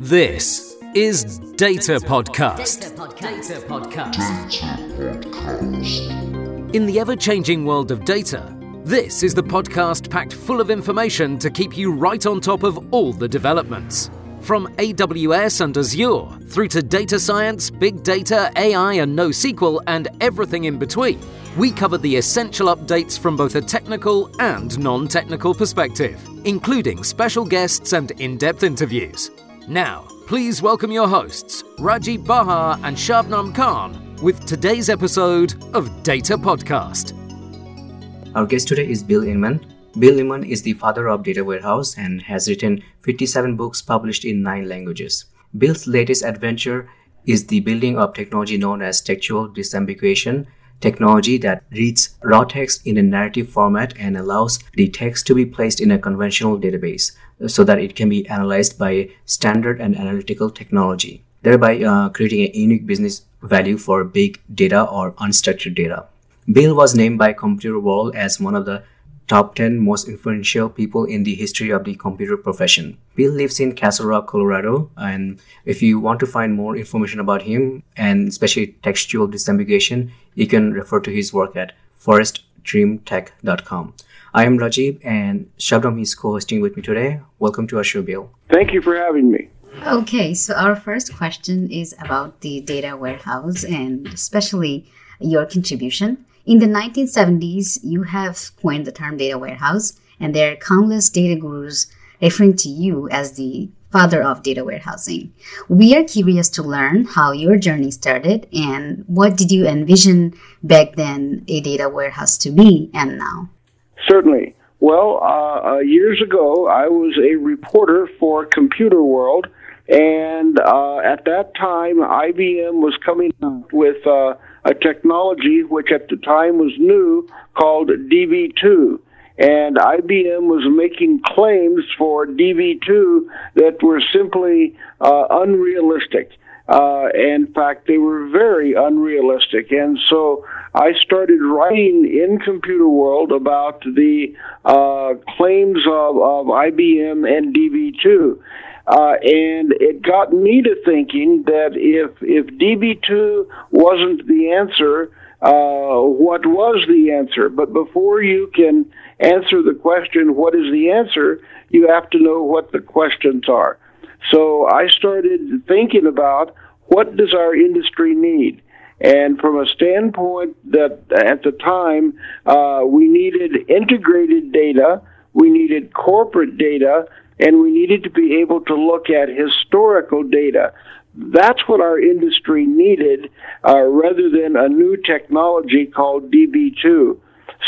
This is Data Podcast. Data Podcast. In the ever changing world of data, this is the podcast packed full of information to keep you right on top of all the developments. From AWS and Azure through to data science, big data, AI, and NoSQL, and everything in between, we cover the essential updates from both a technical and non technical perspective, including special guests and in depth interviews. Now, please welcome your hosts, Rajib Bahar and Shabnam Khan, with today's episode of Data Podcast. Our guest today is Bill Inmon. Bill Inmon is the father of Data Warehouse and has written 57 books published in nine languages. Bill's latest adventure is the building of technology known as textual disambiguation, technology that reads raw text in a narrative format and allows the text to be placed in a conventional database so that it can be analyzed by standard and analytical technology, thereby uh, creating a unique business value for big data or unstructured data. Bill was named by Computer World as one of the top 10 most influential people in the history of the computer profession. Bill lives in Castle Rock, Colorado, and if you want to find more information about him and especially textual disambiguation, you can refer to his work at forestrimtech.com. I am Rajib, and Shabnam is co-hosting with me today. Welcome to our show, Bill. Thank you for having me. Okay, so our first question is about the data warehouse and especially your contribution. In the 1970s, you have coined the term data warehouse, and there are countless data gurus referring to you as the father of data warehousing. We are curious to learn how your journey started and what did you envision back then a data warehouse to be and now? Certainly. Well, uh, uh, years ago, I was a reporter for Computer World, and uh, at that time, IBM was coming up with uh, a technology which at the time was new called DB2. And IBM was making claims for DB2 that were simply uh, unrealistic. Uh, in fact, they were very unrealistic. And so I started writing in Computer World about the uh, claims of, of IBM and DB2. Uh, and it got me to thinking that if if DB2 wasn't the answer, uh, what was the answer? But before you can answer the question, what is the answer? You have to know what the questions are. So I started thinking about what does our industry need? And from a standpoint that at the time uh, we needed integrated data, we needed corporate data, and we needed to be able to look at historical data. That's what our industry needed uh, rather than a new technology called DB2.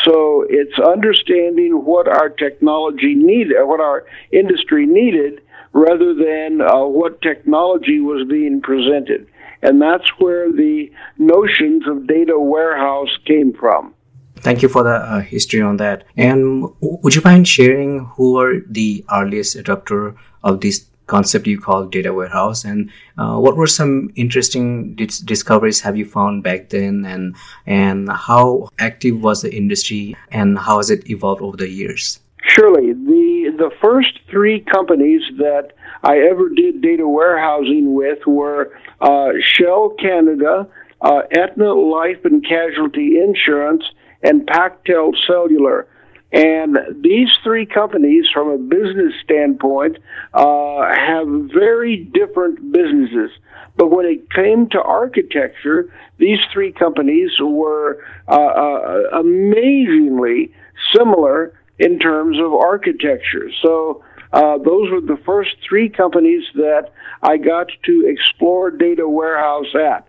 So it's understanding what our technology needed, what our industry needed, rather than uh, what technology was being presented. And that's where the notions of data warehouse came from. Thank you for the uh, history on that. And would you mind sharing who were the earliest adopter of this concept you call data warehouse? And uh, what were some interesting dis- discoveries have you found back then? And and how active was the industry? And how has it evolved over the years? Surely. The the first three companies that i ever did data warehousing with were uh, shell canada uh, Aetna Life and Casualty Insurance, and Pactel Cellular. And these three companies, from a business standpoint, uh, have very different businesses. But when it came to architecture, these three companies were uh, uh, amazingly similar in terms of architecture. So uh, those were the first three companies that I got to explore data warehouse at.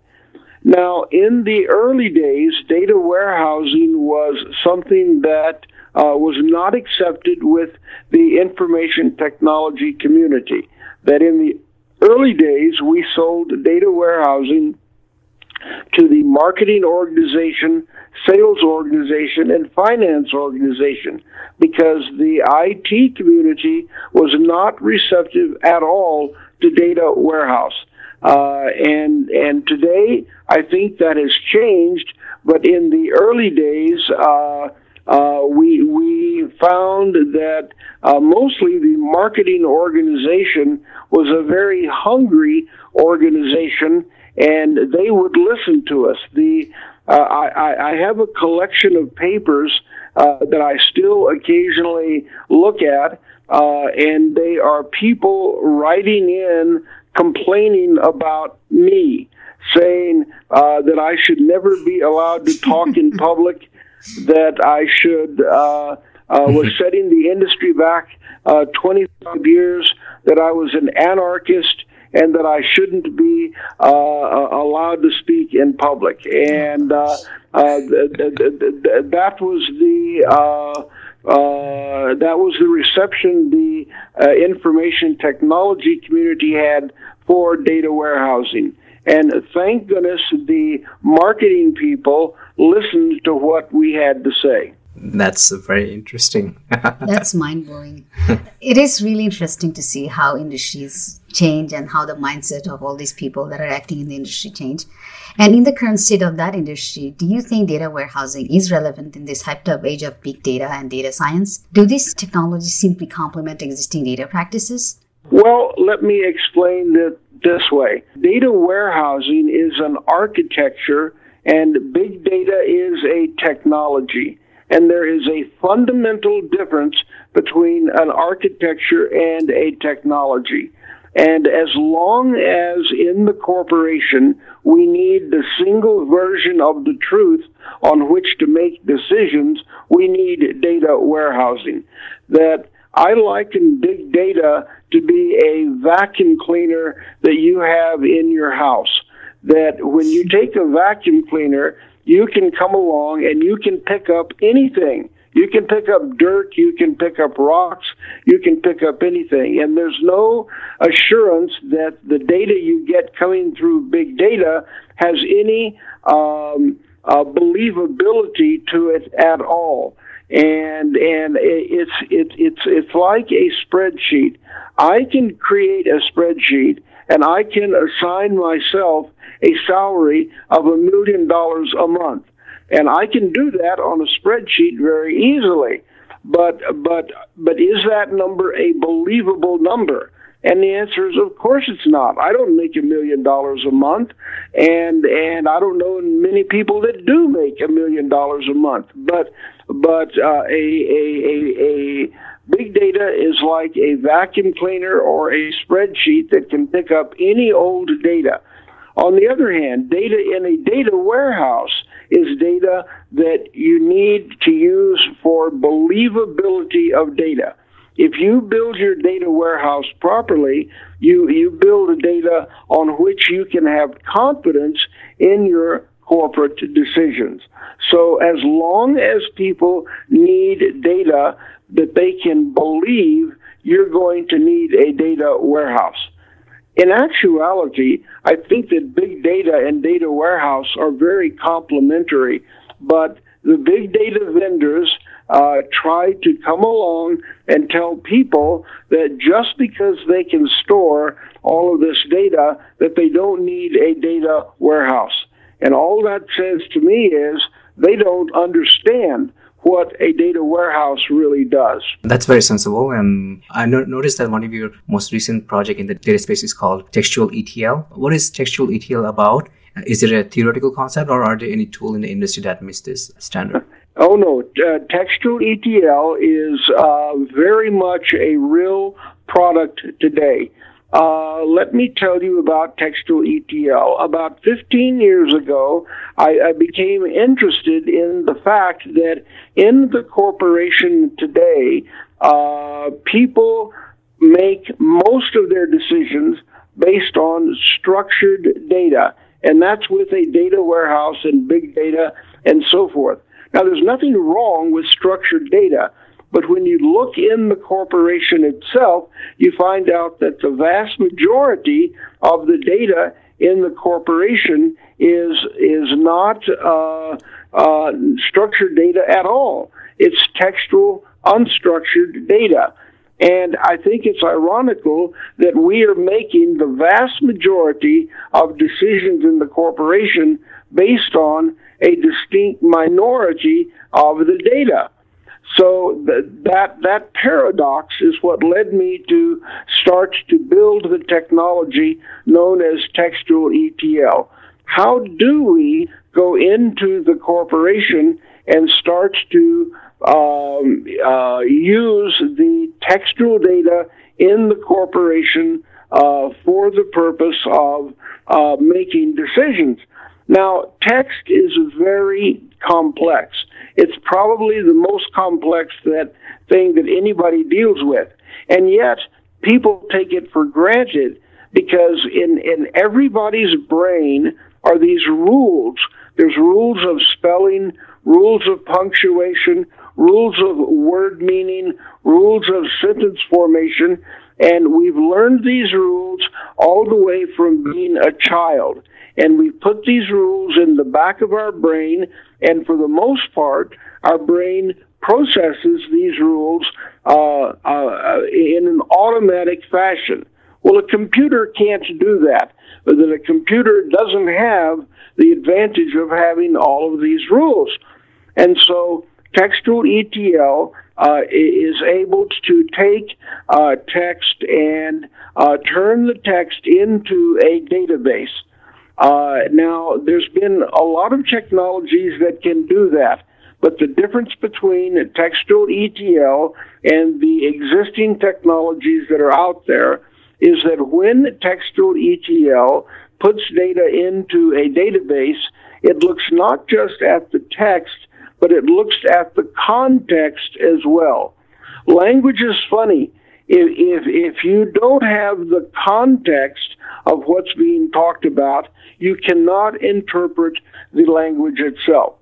Now, in the early days, data warehousing was something that uh, was not accepted with the information technology community. That in the early days, we sold data warehousing to the marketing organization, sales organization, and finance organization because the IT community was not receptive at all to data warehouse. Uh, and and today, I think that has changed. But in the early days, uh, uh, we we found that uh, mostly the marketing organization was a very hungry organization, and they would listen to us. The uh, I, I have a collection of papers uh, that I still occasionally look at, uh, and they are people writing in complaining about me, saying uh, that I should never be allowed to talk in public, that I should uh, uh, was setting the industry back uh, 25 years, that I was an anarchist, and that I shouldn't be uh, allowed to speak in public. And uh, uh, th- th- th- that was the. Uh, that was the reception the uh, information technology community had for data warehousing. And thank goodness the marketing people listened to what we had to say. That's very interesting. That's mind blowing. it is really interesting to see how industries change and how the mindset of all these people that are acting in the industry change. And in the current state of that industry, do you think data warehousing is relevant in this hyped up age of big data and data science? Do these technologies simply complement existing data practices? Well, let me explain it this way. Data warehousing is an architecture and big data is a technology. And there is a fundamental difference between an architecture and a technology. And as long as in the corporation we need the single version of the truth on which to make decisions, we need data warehousing. That I liken big data to be a vacuum cleaner that you have in your house. That when you take a vacuum cleaner, you can come along and you can pick up anything. You can pick up dirt, you can pick up rocks, you can pick up anything. And there's no assurance that the data you get coming through big data has any um, uh, believability to it at all. And and it's it's it's it's like a spreadsheet. I can create a spreadsheet and I can assign myself a salary of a million dollars a month. And I can do that on a spreadsheet very easily. But, but, but is that number a believable number? And the answer is, of course, it's not. I don't make a million dollars a month, and and I don't know many people that do make a million dollars a month. But but uh, a, a a a big data is like a vacuum cleaner or a spreadsheet that can pick up any old data. On the other hand, data in a data warehouse is data that you need to use for believability of data. If you build your data warehouse properly, you, you build data on which you can have confidence in your corporate decisions. So as long as people need data that they can believe, you're going to need a data warehouse. In actuality, I think that big data and data warehouse are very complementary, but the big data vendors uh, try to come along and tell people that just because they can store all of this data, that they don't need a data warehouse. And all that says to me is they don't understand what a data warehouse really does. That's very sensible. And I no- noticed that one of your most recent project in the data space is called textual ETL. What is textual ETL about? Is it a theoretical concept or are there any tool in the industry that meets this standard? Oh no, uh, textual ETL is uh, very much a real product today. Uh, let me tell you about textual ETL. About 15 years ago, I, I, became interested in the fact that in the corporation today, uh, people make most of their decisions based on structured data, and that's with a data warehouse and big data and so forth. Now, there's nothing wrong with structured data. But when you look in the corporation itself, you find out that the vast majority of the data in the corporation is is not uh, uh, structured data at all. It's textual, unstructured data. And I think it's ironical that we are making the vast majority of decisions in the corporation based on a distinct minority of the data. So th- that that paradox is what led me to start to build the technology known as textual ETL. How do we go into the corporation and start to um, uh, use the textual data in the corporation uh, for the purpose of uh, making decisions. Now, text is very complex. It's probably the most complex that thing that anybody deals with, and yet people take it for granted because in in everybody's brain are these rules. There's rules of spelling, rules of punctuation, rules of word meaning, rules of sentence formation, and we've learned these rules all the way from being a child. And we put these rules in the back of our brain, and for the most part, our brain processes these rules uh, uh, in an automatic fashion. Well, a computer can't do that. That a computer doesn't have the advantage of having all of these rules. And so textual ETL uh, is able to take uh, text and uh, turn the text into a database. Uh, now, there's been a lot of technologies that can do that, but the difference between textual ETL and the existing technologies that are out there is that when textual ETL puts data into a database, it looks not just at the text, but it looks at the context as well. Language is funny. If, if, if you don't have the context of what's being talked about, you cannot interpret the language itself.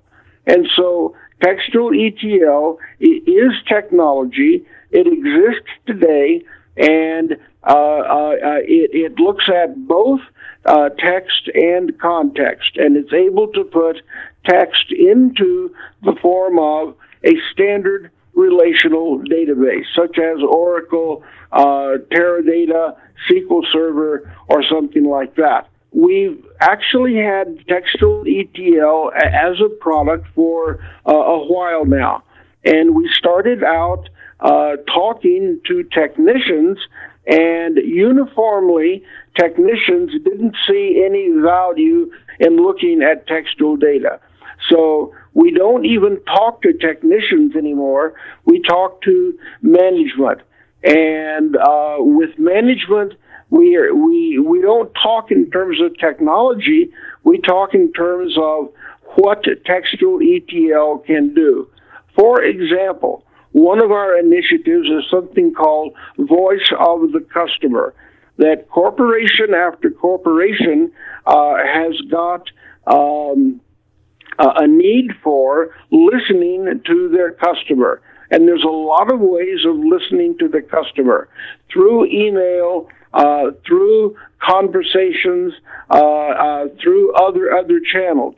And so textual ETL is technology. It exists today, and uh, uh, uh, it, it looks at both uh, text and context, and it's able to put text into the form of a standard relational database, such as Oracle, uh, Teradata, SQL Server, or something like that. We've actually had textual ETL as a product for uh, a while now, and we started out uh, talking to technicians and uniformly, technicians didn't see any value in looking at textual data. So we don't even talk to technicians anymore. We talk to management. And uh, with management, we, are, we, we don't talk in terms of technology. We talk in terms of what textual ETL can do. For example, one of our initiatives is something called Voice of the Customer. That corporation after corporation uh, has got um, a need for listening to their customer. And there's a lot of ways of listening to the customer through email, uh, through conversations, uh, uh, through other other channels.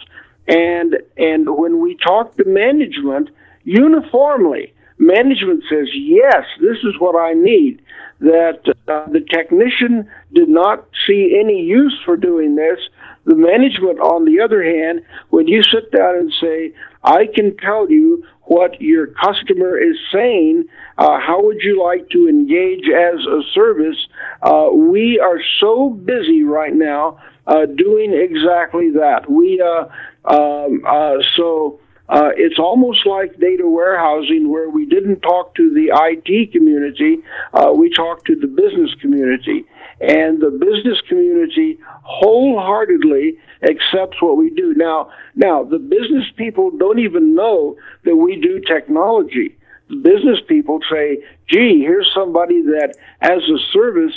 And and when we talk to management, uniformly, management says, yes, this is what I need. That uh, the technician did not see any use for doing this. The management, on the other hand, when you sit down and say, I can tell you what your customer is saying, uh, how would you like to engage as a service? Uh, we are so busy right now uh, doing exactly that. We, uh, um, uh, so, uh, it's almost like data warehousing where we didn't talk to the IT community, uh, we talked to the business community. And the business community wholeheartedly accepts what we do. Now, now the business people don't even know that we do technology. The business people say, gee, here's somebody that as a service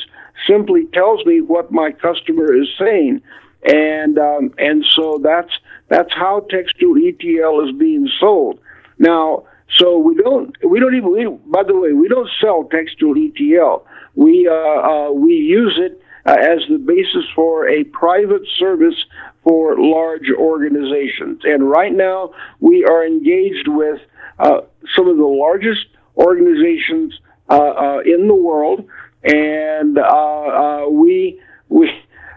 simply tells me what my customer is saying and um, and so that's that's how textual ETL is being sold now. So we don't we don't even we, by the way we don't sell textual ETL. We uh, uh, we use it uh, as the basis for a private service for large organizations. And right now we are engaged with uh, some of the largest organizations uh, uh, in the world, and we we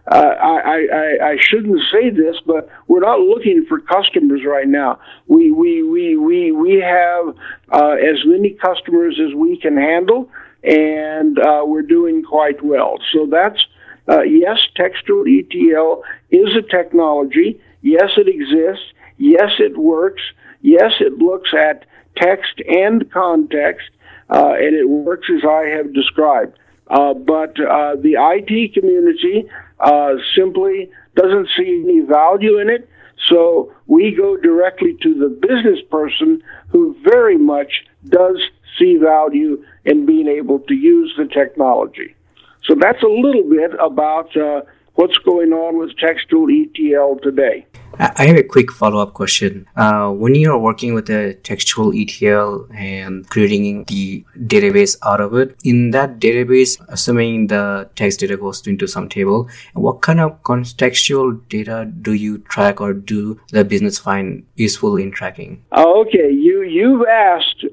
uh, I, I, I shouldn't say this, but we're not looking for customers right now. We, we, we, we, we have uh, as many customers as we can handle, and uh, we're doing quite well. So that's, uh, yes, textual ETL is a technology. Yes, it exists. Yes, it works. Yes, it looks at text and context, uh, and it works as I have described. Uh, but uh, the IT community uh, simply doesn't see any value in it. So we go directly to the business person who very much does see value in being able to use the technology. So that's a little bit about uh, what's going on with textual ETL today. I have a quick follow up question. Uh, when you're working with a textual ETL and creating the database out of it, in that database, assuming the text data goes into some table, what kind of contextual data do you track or do the business find useful in tracking? Okay, you you've asked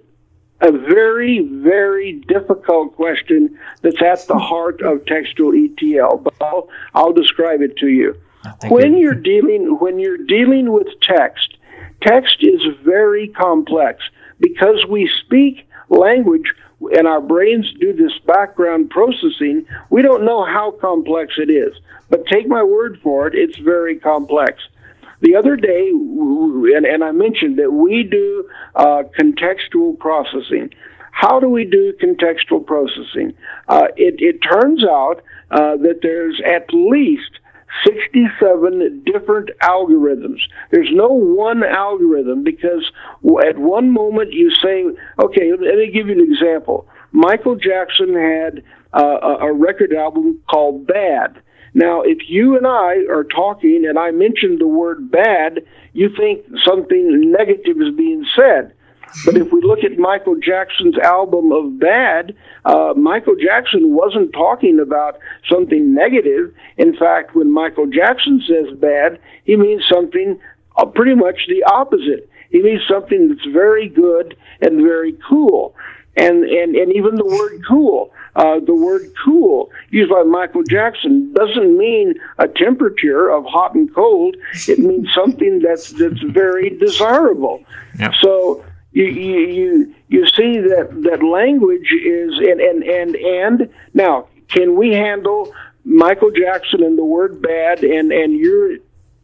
a very, very difficult question that's at the heart of textual ETL, but I'll, I'll describe it to you. When you. are dealing when you're dealing with text, text is very complex because we speak language and our brains do this background processing. We don't know how complex it is, but take my word for it, it's very complex. The other day, and, and I mentioned that we do uh, contextual processing. How do we do contextual processing? Uh, it, it turns out uh, that there's at least 67 different algorithms. There's no one algorithm because at one moment you say, okay, let me give you an example. Michael Jackson had uh, a record album called Bad. Now, if you and I are talking and I mention the word bad, you think something negative is being said. But if we look at Michael Jackson's album of Bad, uh, Michael Jackson wasn't talking about something negative. In fact, when Michael Jackson says bad, he means something uh, pretty much the opposite. He means something that's very good and very cool. And, and, and even the word cool. Uh, the word cool used by Michael Jackson doesn't mean a temperature of hot and cold. It means something that's that's very desirable. Yep. So you, you you see that that language is and and and and now can we handle Michael Jackson and the word bad and and your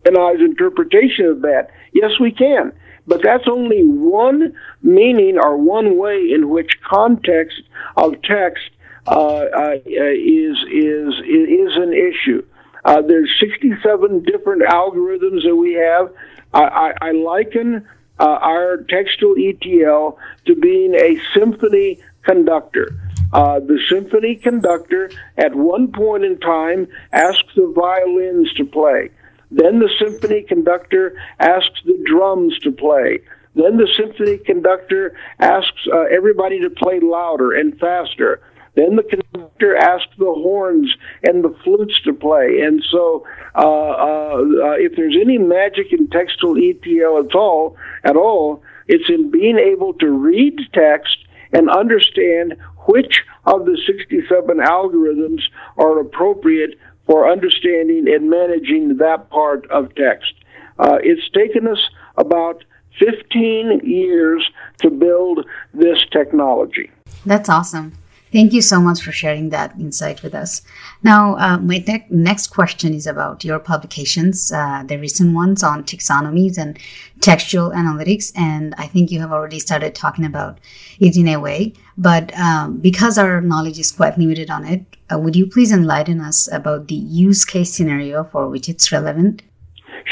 and I's interpretation of that? Yes, we can. But that's only one meaning or one way in which context of text uh, uh, is is is an issue. Uh, there's 67 different algorithms that we have. I, I, I liken uh, our textual ETL to being a symphony conductor. Uh, the symphony conductor, at one point in time, asks the violins to play. Then the symphony conductor asks the drums to play. Then the symphony conductor asks uh, everybody to play louder and faster. Then the conductor asks the horns and the flutes to play. And so, uh, uh, uh if there's any magic in textual ETL at all, at all, it's in being able to read text and understand which of the 67 algorithms are appropriate for understanding and managing that part of text. Uh, it's taken us about 15 years to build this technology. That's awesome. Thank you so much for sharing that insight with us. Now, uh, my ne- next question is about your publications, uh, the recent ones on taxonomies and textual analytics. And I think you have already started talking about it in a way. But um, because our knowledge is quite limited on it, uh, would you please enlighten us about the use case scenario for which it's relevant?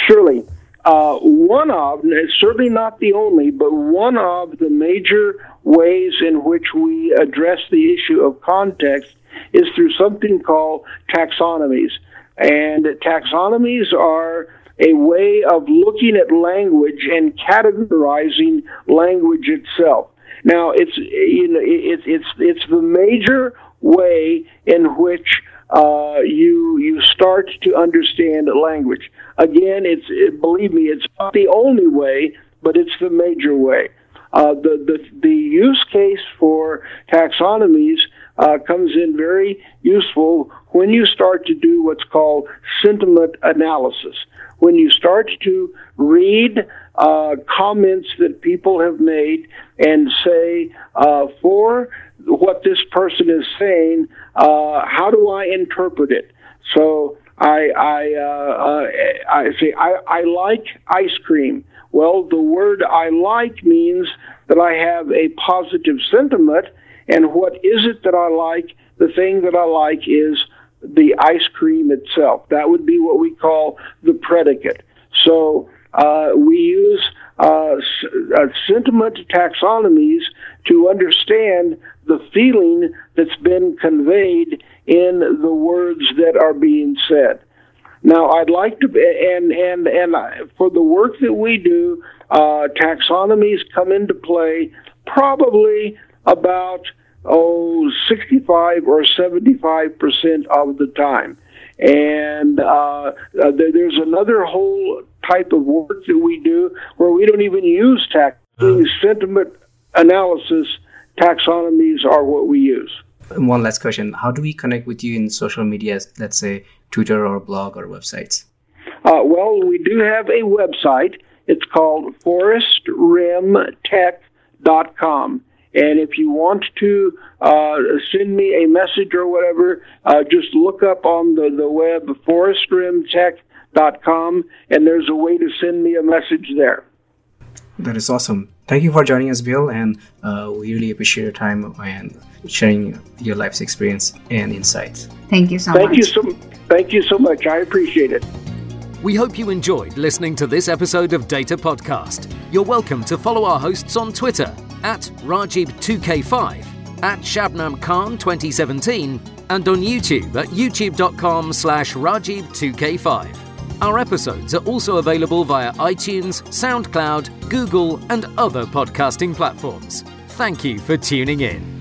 Surely. Uh, one of, certainly not the only, but one of the major ways in which we address the issue of context is through something called taxonomies. And taxonomies are a way of looking at language and categorizing language itself. Now, it's you know it's it's it's the major way in which uh, you you start to understand language. Again, it's it, believe me, it's not the only way, but it's the major way. Uh, the, the, the use case for taxonomies uh, comes in very useful when you start to do what's called sentiment analysis. When you start to read uh, comments that people have made and say, uh, for what this person is saying, uh, how do I interpret it? So I I, uh, uh, I say I, I like ice cream. Well, the word I like means that I have a positive sentiment, and what is it that I like? The thing that I like is the ice cream itself. That would be what we call the predicate. So uh, we use uh, uh, sentiment taxonomies to understand the feeling that's been conveyed in the words that are being said. Now, I'd like to, and and and for the work that we do, uh, taxonomies come into play probably about oh 65 or 75 percent of the time. And uh, uh, there, there's another whole type of work that we do where we don't even use tax. Uh-huh. Sentiment analysis taxonomies are what we use. One last question: How do we connect with you in social media? Let's say Twitter or blog or websites. Uh, well, we do have a website. It's called forestrimtech.com. And if you want to uh, send me a message or whatever, uh, just look up on the, the web forestrimtech.com, and there's a way to send me a message there. That is awesome. Thank you for joining us, Bill, and uh, we really appreciate your time and sharing your life's experience and insights. Thank you so thank much. You so, thank you so much. I appreciate it. We hope you enjoyed listening to this episode of Data Podcast. You're welcome to follow our hosts on Twitter at Rajib2k5, at Shabnam Khan 2017, and on YouTube at youtube.com slash Rajib2k5. Our episodes are also available via iTunes, SoundCloud, Google, and other podcasting platforms. Thank you for tuning in.